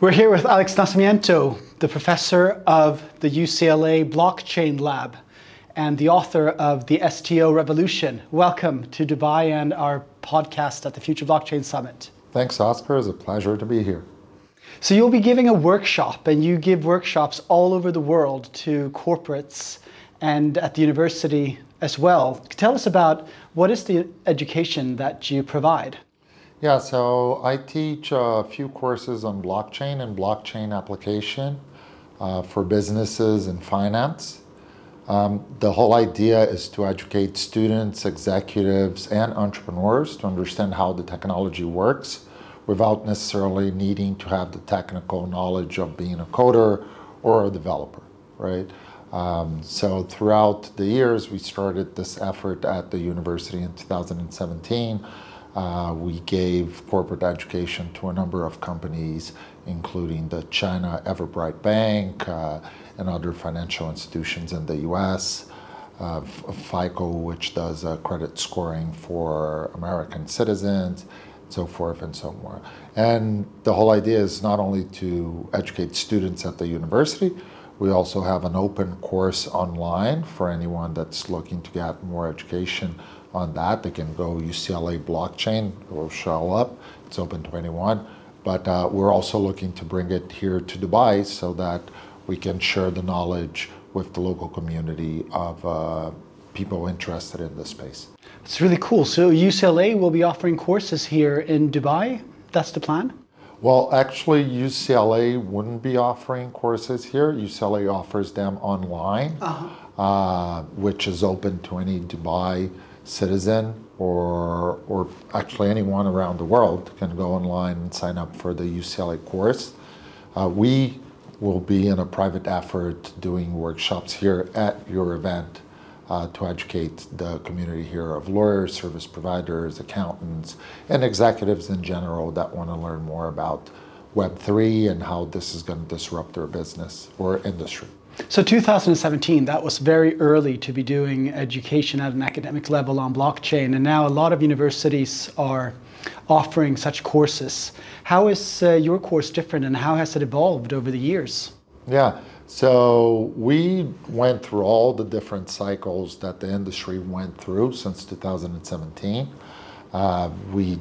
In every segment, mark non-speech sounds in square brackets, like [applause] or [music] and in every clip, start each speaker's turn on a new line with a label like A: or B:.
A: We're here with Alex Nascimento, the professor of the UCLA Blockchain Lab and the author of the STO Revolution. Welcome to Dubai and our podcast at the Future Blockchain Summit.
B: Thanks, Oscar. It's a pleasure to be here.
A: So, you'll be giving a workshop, and you give workshops all over the world to corporates and at the university as well. Tell us about what is the education that you provide?
B: Yeah, so I teach a few courses on blockchain and blockchain application uh, for businesses and finance. Um, the whole idea is to educate students, executives, and entrepreneurs to understand how the technology works without necessarily needing to have the technical knowledge of being a coder or a developer, right? Um, so throughout the years, we started this effort at the university in 2017 uh, we gave corporate education to a number of companies, including the China Everbright Bank uh, and other financial institutions in the US. Uh, FICO, which does uh, credit scoring for American citizens, so forth and so on. And the whole idea is not only to educate students at the university, we also have an open course online for anyone that's looking to get more education on that. They can go UCLA blockchain, it will show up. It's open to anyone. But uh, we're also looking to bring it here to Dubai so that we can share the knowledge with the local community of uh, people interested in this space.
A: It's really cool. So UCLA will be offering courses here in Dubai. That's the plan?
B: Well, actually, UCLA wouldn't be offering courses here. UCLA offers them online, uh-huh. uh, which is open to any Dubai citizen or, or actually anyone around the world can go online and sign up for the UCLA course. Uh, we will be in a private effort doing workshops here at your event uh, to educate the community here of lawyers, service providers, accountants, and executives in general that want to learn more about Web3 and how this is going to disrupt their business or industry.
A: So 2017, that was very early to be doing education at an academic level on blockchain, and now a lot of universities are offering such courses. How is uh, your course different, and how has it evolved over the years?
B: Yeah, so we went through all the different cycles that the industry went through since 2017. Uh, we,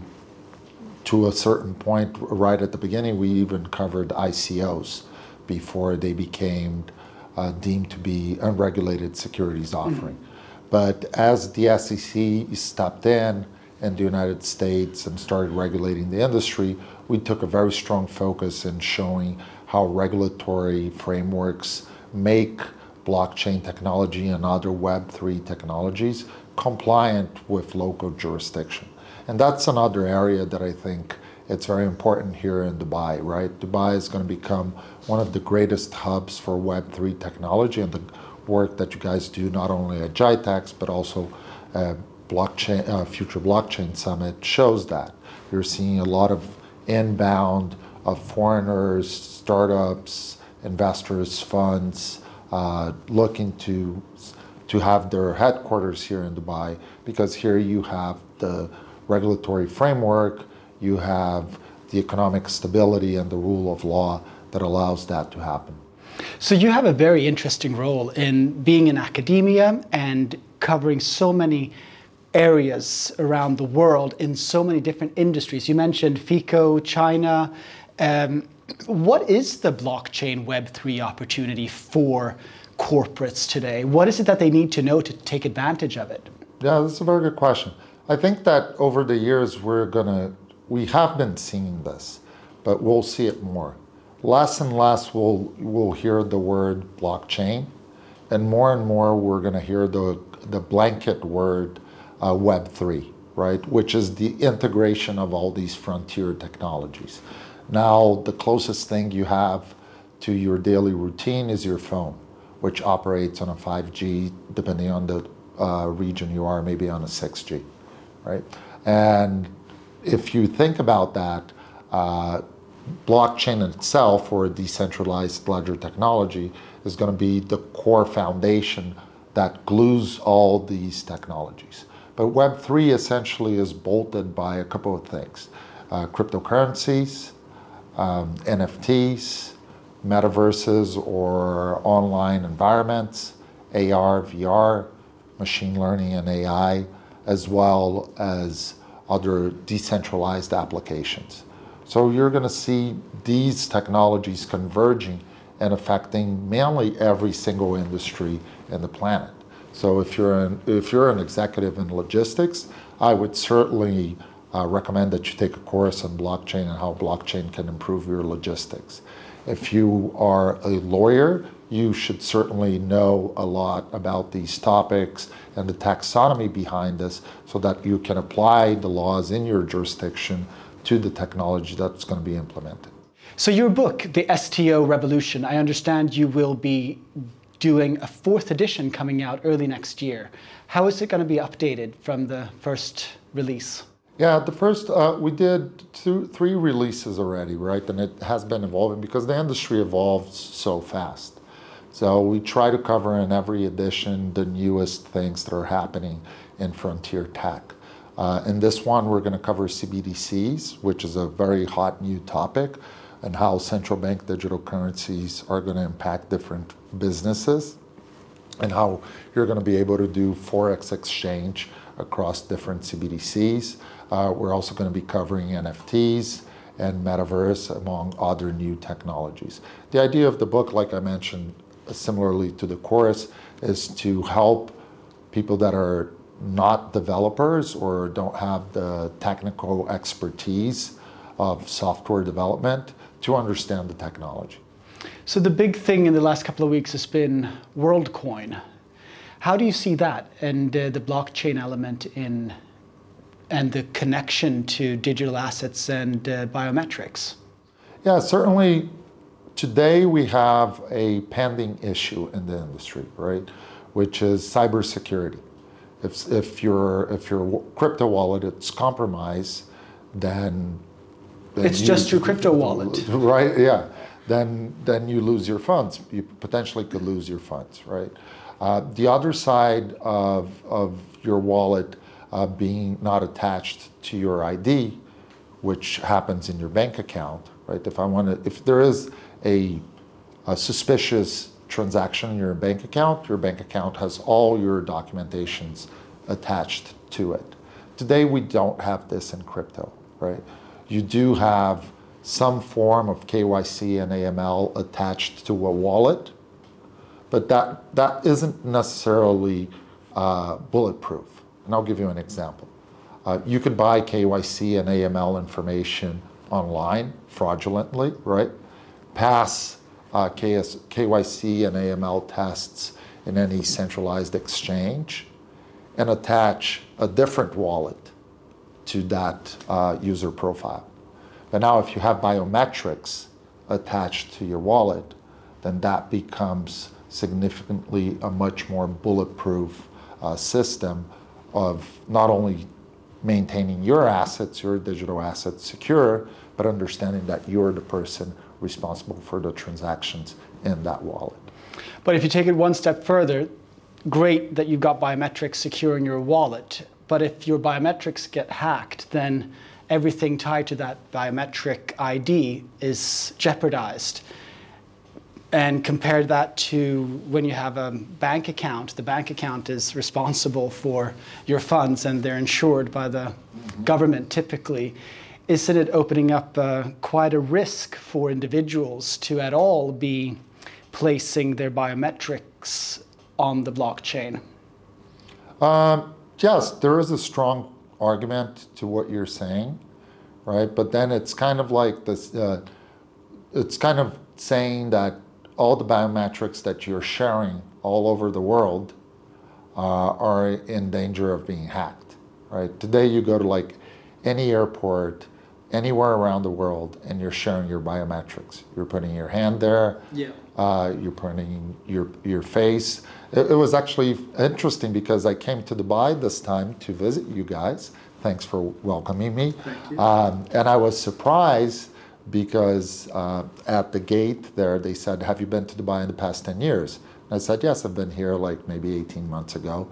B: to a certain point, right at the beginning, we even covered ICOs before they became uh, deemed to be unregulated securities offering. Mm-hmm. But as the SEC stepped in in the United States and started regulating the industry, we took a very strong focus in showing how regulatory frameworks make blockchain technology and other Web3 technologies compliant with local jurisdiction. And that's another area that I think it's very important here in Dubai, right? Dubai is going to become one of the greatest hubs for Web3 technology and the work that you guys do not only at GITEX but also blockchain uh, Future Blockchain Summit shows that. You're seeing a lot of inbound of foreigners, startups, investors, funds uh, looking to to have their headquarters here in Dubai because here you have the regulatory framework, you have the economic stability and the rule of law that allows that to happen.
A: So you have a very interesting role in being in academia and covering so many areas around the world in so many different industries. You mentioned FICO, China. Um, what is the blockchain Web3 opportunity for corporates today? What is it that they need to know to take advantage of it?
B: Yeah, that's a very good question. I think that over the years, we're going to we have been seeing this, but we'll see it more. Less and less we'll, we'll hear the word blockchain, and more and more we're going to hear the, the blanket word uh, Web3, right? Which is the integration of all these frontier technologies. Now, the closest thing you have to your daily routine is your phone, which operates on a 5G, depending on the uh, region you are, maybe on a 6G, right? And if you think about that, uh, blockchain itself or a decentralized ledger technology is going to be the core foundation that glues all these technologies. But Web3 essentially is bolted by a couple of things uh, cryptocurrencies, um, NFTs, metaverses or online environments, AR, VR, machine learning and AI, as well as other decentralized applications. So you're going to see these technologies converging and affecting mainly every single industry in the planet. So if you're an, if you're an executive in logistics, I would certainly uh, recommend that you take a course on blockchain and how blockchain can improve your logistics. If you are a lawyer, you should certainly know a lot about these topics and the taxonomy behind this so that you can apply the laws in your jurisdiction to the technology that's going to be implemented.
A: So, your book, The STO Revolution, I understand you will be doing a fourth edition coming out early next year. How is it going to be updated from the first release?
B: Yeah, the first, uh, we did two, three releases already, right? And it has been evolving because the industry evolves so fast. So we try to cover in every edition the newest things that are happening in frontier tech. Uh, in this one, we're going to cover CBDCs, which is a very hot new topic and how central bank digital currencies are going to impact different businesses and how you're going to be able to do forex exchange across different CBDCs. Uh, we're also going to be covering NFTs and metaverse among other new technologies. The idea of the book, like I mentioned, similarly to the course, is to help people that are not developers or don't have the technical expertise of software development to understand the technology.
A: So the big thing in the last couple of weeks has been WorldCoin. How do you see that and uh, the blockchain element in and the connection to digital assets and uh, biometrics?
B: Yeah, certainly today we have a pending issue in the industry, right? Which is cybersecurity. If, if your if your crypto wallet is compromised, then
A: it's you, just your crypto wallet.
B: Right, yeah. Then, then you lose your funds. You potentially could lose your funds, right? Uh, the other side of, of your wallet uh, being not attached to your ID, which happens in your bank account, right? If I want to, if there is a, a suspicious transaction in your bank account, your bank account has all your documentations attached to it. Today, we don't have this in crypto, right? you do have some form of KYC and AML attached to a wallet, but that, that isn't necessarily uh, bulletproof. And I'll give you an example. Uh, you could buy KYC and AML information online fraudulently, right? Pass uh, KS, KYC and AML tests in any centralized exchange and attach a different wallet to that uh, user profile. But now, if you have biometrics attached to your wallet, then that becomes significantly a much more bulletproof uh, system of not only maintaining your assets, your digital assets secure, but understanding that you're the person responsible for the transactions in that wallet.
A: But if you take it one step further, great that you've got biometrics securing your wallet. But if your biometrics get hacked, then everything tied to that biometric ID is jeopardized. And compare that to when you have a bank account, the bank account is responsible for your funds and they're insured by the mm-hmm. government typically. Isn't it opening up uh, quite a risk for individuals to at all be placing their biometrics on the blockchain?
B: Um, yes, there is a strong argument to what you're saying, right? But then it's kind of like this. Uh, it's kind of saying that all the biometrics that you're sharing all over the world uh, are in danger of being hacked, right? Today you go to like any airport anywhere around the world and you're sharing your biometrics. You're putting your hand there.
A: Yeah.
B: Uh, you're putting your your face. It, it, was actually interesting because I came to Dubai this time to visit you guys. Thanks for welcoming me. Thank Um, and I was surprised because uh, at the gate there they said, "Have you been to Dubai in the past 10 years?" And I said, "Yes, I've been here like maybe 18 months ago."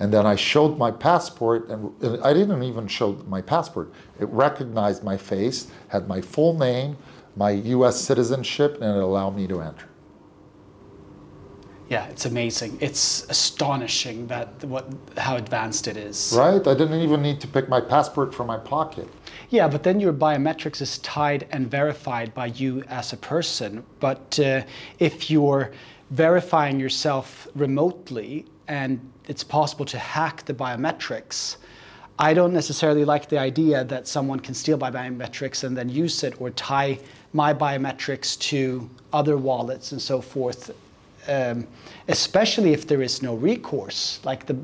B: And then I showed my passport, and I didn't even show my passport. It recognized my face, had my full name, my U.S. citizenship, and it allowed me to enter.
A: Yeah, it's amazing. It's astonishing that what how advanced it is.
B: Right? I didn't even need to pick my passport from my pocket.
A: Yeah, but then your biometrics is tied and verified by you as a person. But uh, if you're verifying yourself remotely and it's possible to hack the biometrics, I don't necessarily like the idea that someone can steal my biometrics and then use it or tie my biometrics to other wallets and so forth um, especially if there is no recourse. Like the,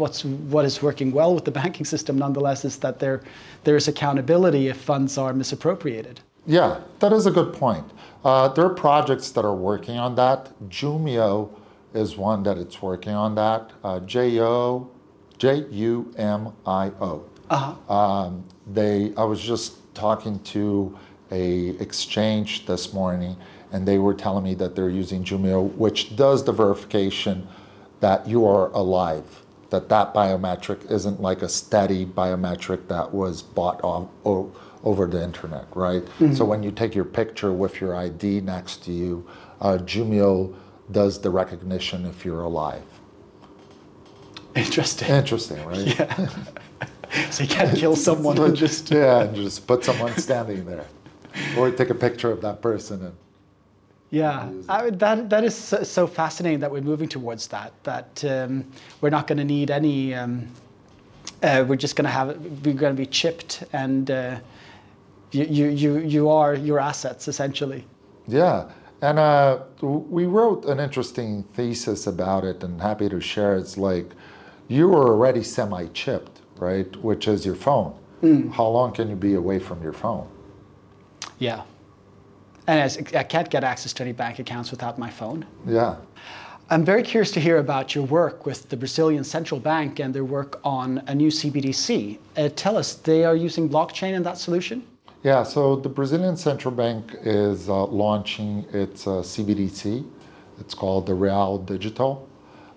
A: what's what is working well with the [laughs] banking system, nonetheless, is that there there is accountability if funds are misappropriated.
B: Yeah, that is a good point. Uh, there are projects that are working on that. Jumio is one that it's working on that. Uh, J O J U M I O. Uh-huh. Um, they. I was just talking to a exchange this morning and they were telling me that they're using Jumio, which does the verification that you are alive, that that biometric isn't like a steady biometric that was bought off, o- over the internet, right? Mm-hmm. So when you take your picture with your ID next to you, uh, Jumio does the recognition if you're alive.
A: Interesting.
B: Interesting, right?
A: Yeah. [laughs] so you can't kill someone and just [laughs]
B: yeah, and just put someone standing there, or take a picture of that person and
A: yeah, I, that that is so, so, fascinating that we're moving towards that. That um, we're not going to need any. Um, uh, we're just going to have. We're going to be chipped, and uh, you, you you you are your assets essentially.
B: Yeah, and uh, we wrote an interesting thesis about it, and happy to share. It's like you are already semi-chipped, right? Which is your phone. Mm. How long can you be away from your phone?
A: Yeah. And as, I can't get access to any bank accounts without my phone.
B: Yeah.
A: I'm very curious to hear about your work with the Brazilian Central Bank and their work on a new CBDC. Uh, tell us, they are using blockchain in that solution?
B: Yeah, so the Brazilian Central Bank is uh, launching its uh, CBDC. It's called the Real Digital.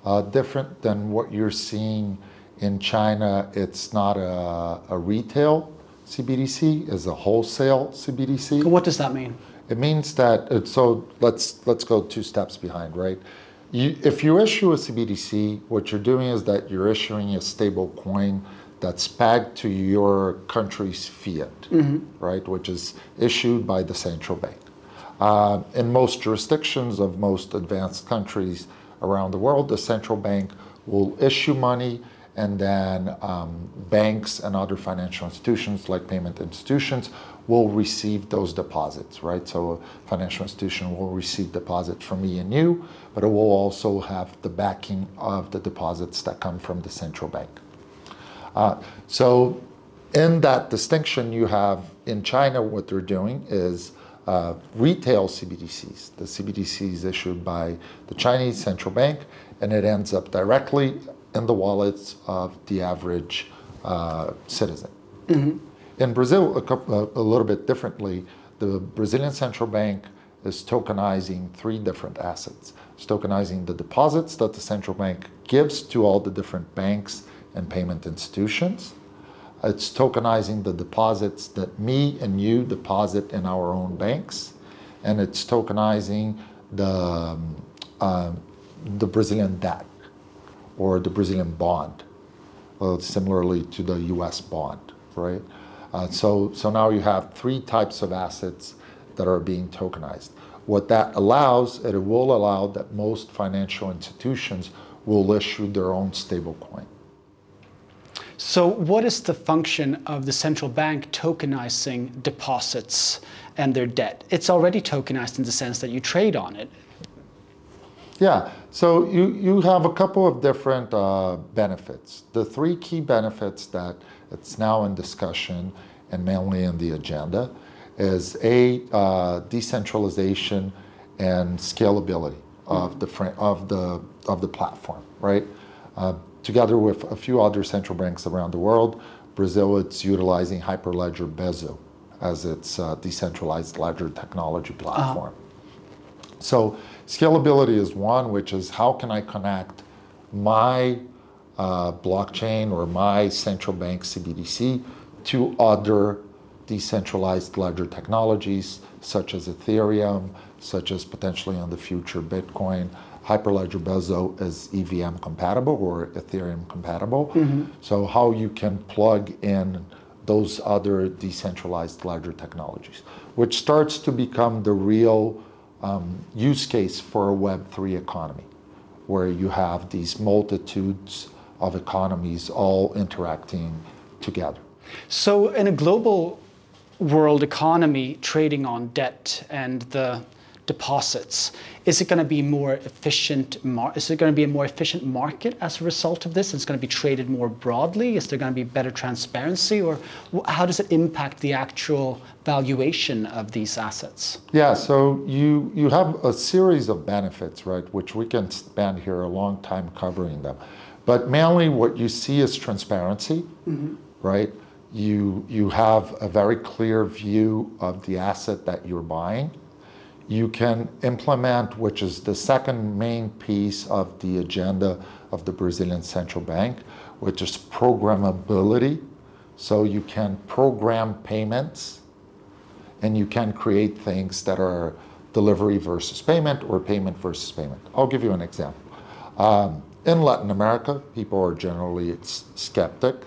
B: Uh, different than what you're seeing in China, it's not a, a retail CBDC, it's a wholesale CBDC.
A: What does that mean?
B: It means that, uh, so let's, let's go two steps behind, right? You, if you issue a CBDC, what you're doing is that you're issuing a stable coin that's pegged to your country's fiat, mm-hmm. right, which is issued by the central bank. Uh, in most jurisdictions of most advanced countries around the world, the central bank will issue money and then um, banks and other financial institutions like payment institutions will receive those deposits, right? So a financial institution will receive deposits from me and you, but it will also have the backing of the deposits that come from the central bank. Uh, so in that distinction, you have in China, what they're doing is uh, retail CBDCs. The CBDC is issued by the Chinese central bank, and it ends up directly in the wallets of the average uh, citizen. Mm-hmm. In Brazil, a, couple, a little bit differently, the Brazilian central bank is tokenizing three different assets. It's tokenizing the deposits that the central bank gives to all the different banks and payment institutions. It's tokenizing the deposits that me and you deposit in our own banks. And it's tokenizing the, um, uh, the Brazilian debt or the Brazilian bond, similarly to the US bond, right? Uh, so, so now you have three types of assets that are being tokenized. What that allows, it will allow that most financial institutions will issue their own stablecoin.
A: So, what is the function of the central bank tokenizing deposits and their debt? It's already tokenized in the sense that you trade on it.
B: Yeah, so you, you have a couple of different uh, benefits. The three key benefits that it's now in discussion and mainly in the agenda is a uh, decentralization and scalability of the of the of the platform, right? Uh, together with a few other central banks around the world, Brazil it's utilizing Hyperledger Besu as its uh, decentralized ledger technology platform. Uh-huh. So Scalability is one, which is how can I connect my uh, blockchain or my central bank CBDC to other decentralized ledger technologies such as Ethereum, such as potentially in the future Bitcoin. Hyperledger Besu is EVM compatible or Ethereum compatible. So how you can plug in those other decentralized ledger technologies, which starts to become the real um, use case for a Web3 economy, where you have these multitudes of economies all interacting together.
A: So, in a global world economy trading on debt and the deposits, is it going to be more efficient? Mar- is it going to be a more efficient market as a result of this? It's going to be traded more broadly. Is there going to be better transparency, or how does it impact the actual valuation of these assets?
B: Yeah, so you you have a series of benefits, right, which we can spend here a long time covering them. But mainly what you see is transparency, mm-hmm. right? You you have a very clear view of the asset that you're buying. You can implement, which is the second main piece of the agenda of the Brazilian Central Bank, which is programmability. So you can program payments and you can create things that are delivery versus payment or payment versus payment. I'll give you an example. Um, in Latin America, people are generally skeptic,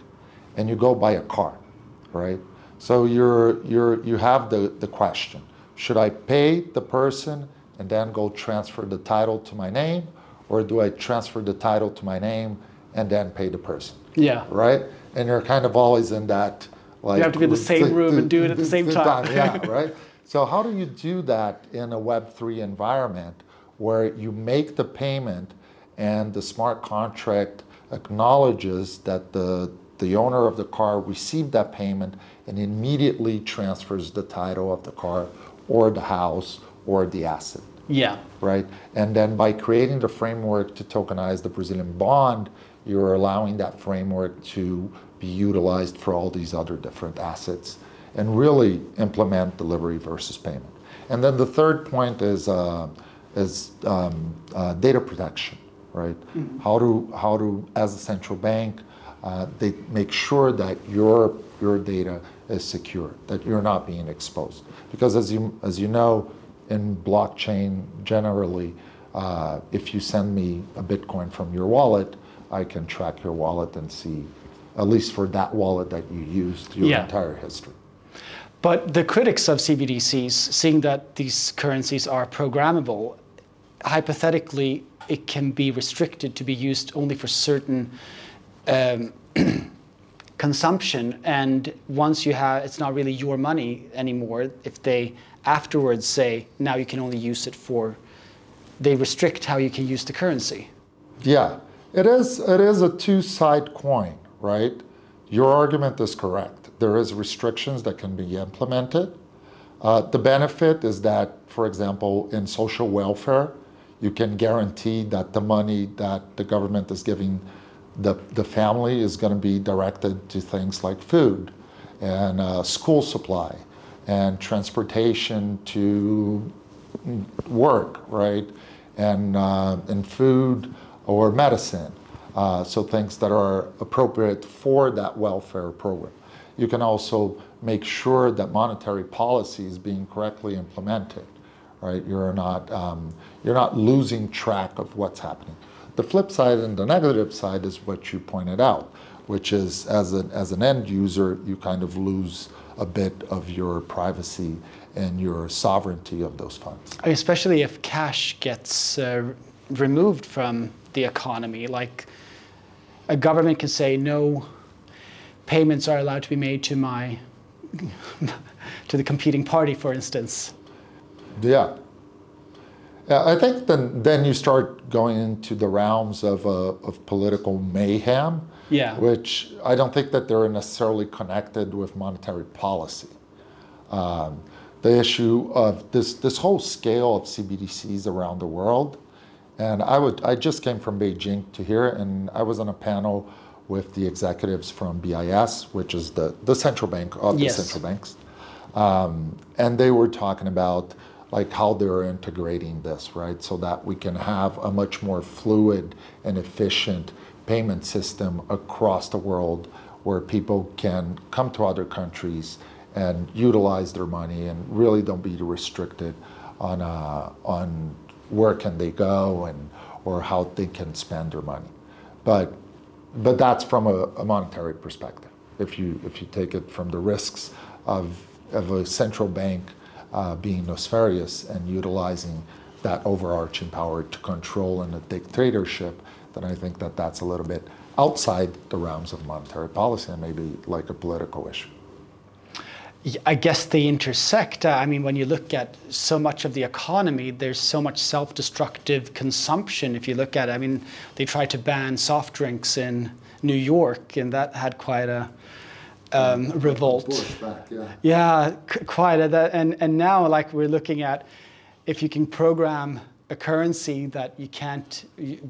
B: and you go buy a car, right? So you're, you're, you have the, the question should I pay the person and then go transfer the title to my name, or do I transfer the title to my name and then pay the person?
A: Yeah.
B: right? And you're kind of always in that like you
A: have to be in the [laughs] same room and do it at the same time.
B: yeah, [laughs] right. So how do you do that in a Web3 environment where you make the payment and the smart contract acknowledges that the the owner of the car received that payment and immediately transfers the title of the car or the house or the asset
A: Yeah.
B: right? And then by creating the framework to tokenize the Brazilian bond, you're allowing that framework to be utilized for all these other different assets and really implement delivery versus payment. And then the third point is, uh, is um, uh, data protection, right? How to, how to, as a central bank, uh, they make sure that your, your data is secure, that you're not being exposed. Because as you, as you know, in blockchain generally, uh, if you send me a Bitcoin from your wallet, I can track your wallet and see, at least for that wallet that you used, your
A: Yeah.
B: entire history.
A: But the critics of CBDCs, seeing that these currencies are programmable, hypothetically, it can be restricted to be used only for certain um, [clears throat] consumption. And once you have, it's not really your money anymore. If they afterwards say, now you can only use it for, they restrict how you can use the currency.
B: Yeah, it is. It is a two-side coin, right? Your argument is correct. There is restrictions that can be implemented. Uh, the benefit is that, for example, in social welfare, you can guarantee that the money that the government is giving the, the family is going to be directed to things like food and uh, school supply and transportation to work, right? And, uh, and food or medicine. Uh, so things that are appropriate for that welfare program. You can also make sure that monetary policy is being correctly implemented, right? You're not, um, you're not losing track of what's happening. The flip side and the negative side is what you pointed out, which is as, a, as an end user, you kind of lose a bit of your privacy and your sovereignty of those funds.
A: especially if cash gets uh, removed from the economy. Like a government can say no payments are allowed to be made to my [laughs] to the competing party, for instance.
B: Yeah. Yeah, I think then, then you start going into the realms of, uh, of political mayhem,
A: Yeah.
B: which I don't think that they're necessarily connected with monetary policy. Um, the issue of this, this whole scale of CBDCs around the world, and I, would, I just came from Beijing to here, and I was on a panel with the executives from BIS, which is the, the central bank of
A: Yes.
B: the central banks. Um, and they were talking about like how they're integrating this, right? So that we can have a much more fluid and efficient payment system across the world where people can come to other countries and utilize their money and really don't be restricted on, uh, on where can they go and or how they can spend their money. But, but that's from a, a monetary perspective. If you, if you take it from the risks of, of a central bank uh, being nefarious and utilizing that overarching power to control in a dictatorship, then I think that that's a little bit outside the realms of monetary policy and maybe like a political issue.
A: I guess they intersect. Uh, I mean, when you look at so much of the economy, there's so much self destructive consumption. If you look at it, I mean, they tried to ban soft drinks in New York, and that had quite a um, revolt.
B: Yeah.
A: Yeah, quite a, that, and and now like we're looking at if you can program a currency that you can't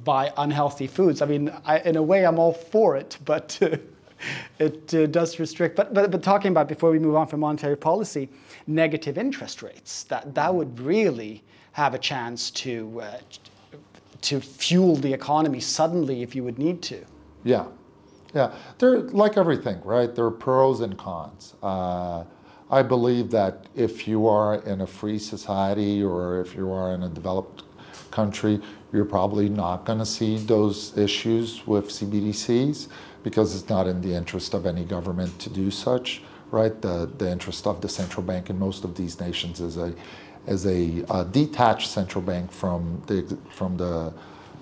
A: buy unhealthy foods. I mean, I, in a way, I'm all for it, [laughs] but uh, it uh, does restrict. But, but but talking about before we move on from monetary policy, negative interest rates that that would really have a chance to uh, to fuel the economy suddenly if you would need to.
B: Yeah, yeah. They're like everything, right? There are pros and cons. Uh, I believe that if you are in a free society or if you are in a developed country, you're probably not going to see those issues with CBDCs because it's not in the interest of any government to do such, right? The, the interest of the central bank in most of these nations is a, is a, a detached central bank from the, from the,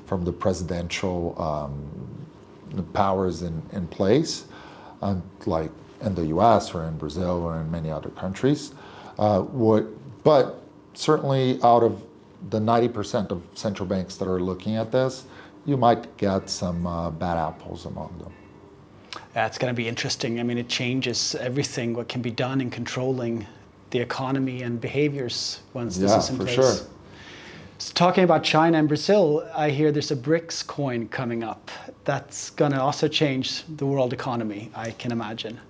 B: from the presidential um, powers in, in place, like in the US or in Brazil or in many other countries. Uh, what, but certainly out of the 90% of central banks that are looking at this, you might get some uh, bad apples among them.
A: That's going to be interesting. I mean, it changes everything what can be done in controlling the economy and behaviors once this is in
B: for
A: place.
B: sure.
A: So talking about China and Brazil, I hear there's a BRICS coin coming up. That's going to also change the world economy, I can imagine.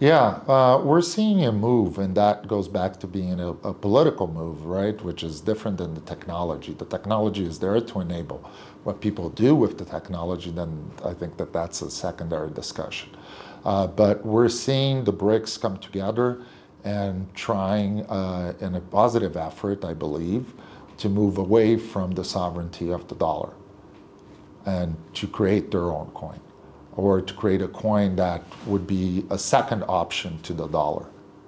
B: Yeah, uh, we're seeing a move, and that goes back to being a, a, political move, right? Which is different than the technology. The technology is there to enable what people do with the technology, then I think that that's a secondary discussion. Uh, but we're seeing the BRICS come together and trying, uh, in a positive effort, I believe, to move away from the sovereignty of the dollar and to create their own coin or to create a coin that would be a second option to the dollar,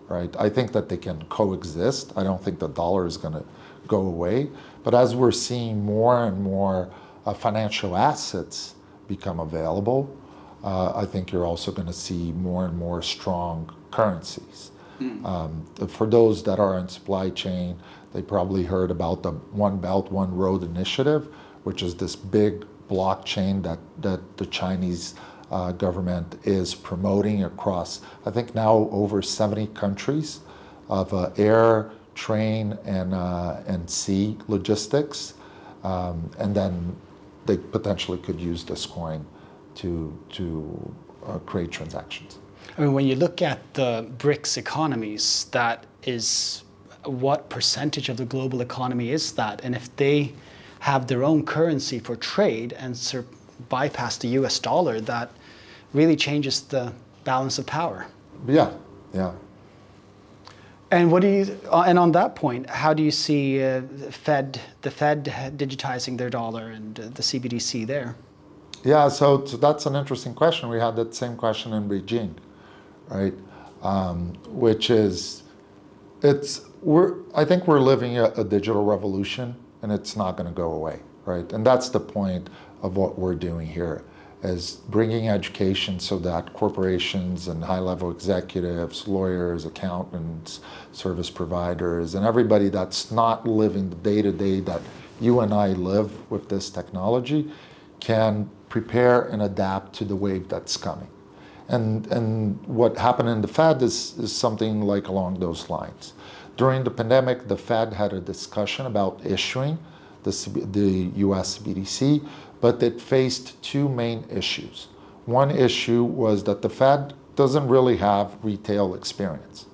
B: right? I think that they can coexist. I don't think the dollar is going to go away. But as we're seeing more and more uh, financial assets become available, uh, I think you're also going to see more and more strong currencies. Mm. Um, for those that are in supply chain, they probably heard about the One Belt, One Road initiative, which is this big blockchain that, that the Chinese uh, government is promoting across, I think now over 70 countries of uh, air, train, and, uh, and sea logistics. Um, and then they potentially could use this coin to, to uh, create transactions.
A: I mean, when you look at the BRICS economies, that is what percentage of the global economy is that? And if they have their own currency for trade and sur- bypass the US dollar, that really changes the balance of power.
B: Yeah, yeah.
A: And what do you? Uh, and on that point, how do you see uh, the Fed, the Fed digitizing their dollar and uh, the CBDC there?
B: Yeah, so, so, that's an interesting question. We had that same question in Beijing, right? Um, which is, it's we're I think we're living a, a digital revolution, and it's not going to go away, right? And that's the point of what we're doing here is bringing education so that corporations and high level executives, lawyers, accountants, service providers, and everybody that's not living the day to day that you and I live with this technology can prepare and adapt to the wave that's coming. And, and what happened in the Fed is, is something like along those lines. During the pandemic, the Fed had a discussion about issuing the, the US CBDC, but it faced two main issues. One issue was that the Fed doesn't really have retail experience,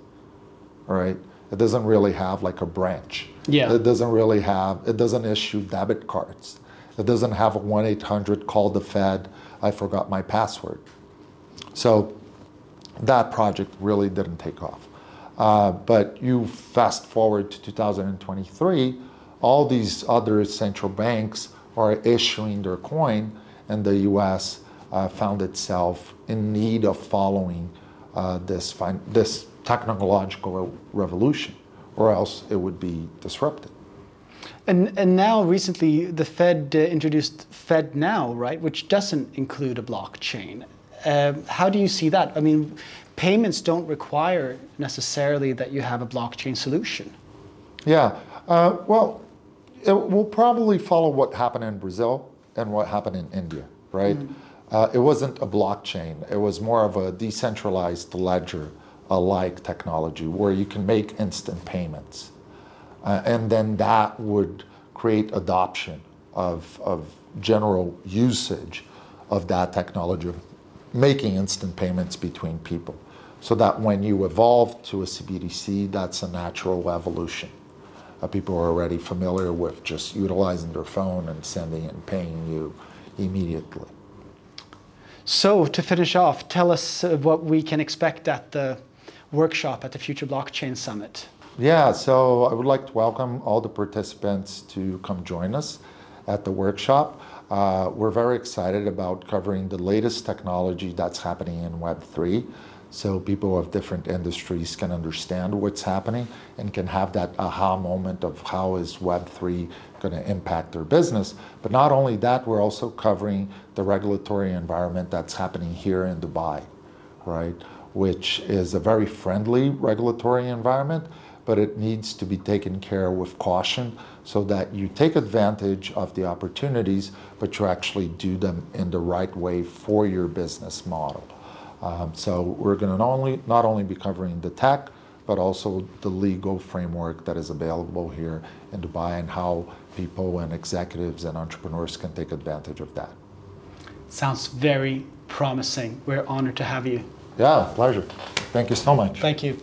B: all right? It doesn't really have like a branch.
A: Yeah.
B: It doesn't really have, it doesn't issue debit cards. It doesn't have a 1 800 call the Fed, I forgot my password. So that project really didn't take off. Uh, but you fast forward to 2023, all these other central banks are issuing their coin, and the US uh, found itself in need of following uh, this, technological revolution, or else it would be disrupted.
A: And, now recently the Fed introduced Fed Now, right, which doesn't include a blockchain. How do you see that? I mean, payments don't require necessarily that you have a blockchain solution.
B: Yeah, uh, well, it will probably follow what happened in Brazil and what happened in India, right? Mm. Uh, it wasn't a blockchain, it was more of a decentralized ledger like technology where you can make instant payments. Uh, and then that would create adoption of, of general usage of that technology, making instant payments between people. So that when you evolve to a CBDC, that's a natural evolution. Uh, people are already familiar with just utilizing their phone and sending and paying you immediately.
A: So, to finish off, tell us uh, what we can expect at the workshop at the Future Blockchain Summit.
B: Yeah, so I would like to welcome all the participants to come join us at the workshop. Uh, we're very excited about covering the latest technology that's happening in Web3 so people of different industries can understand what's happening and can have that aha moment of how is Web3 going to impact their business. But not only that, we're also covering the regulatory environment that's happening here in Dubai, right? Which is a very friendly regulatory environment, but it needs to be taken care with caution so that you take advantage of the opportunities, but you actually do them in the right way for your business model. Um, so we're going to not only, not only be covering the tech, but also the legal framework that is available here in Dubai and how people and executives and entrepreneurs can take advantage of that.
A: Sounds very promising. We're honored to have you.
B: Yeah, pleasure. Thank you so much.
A: Thank you.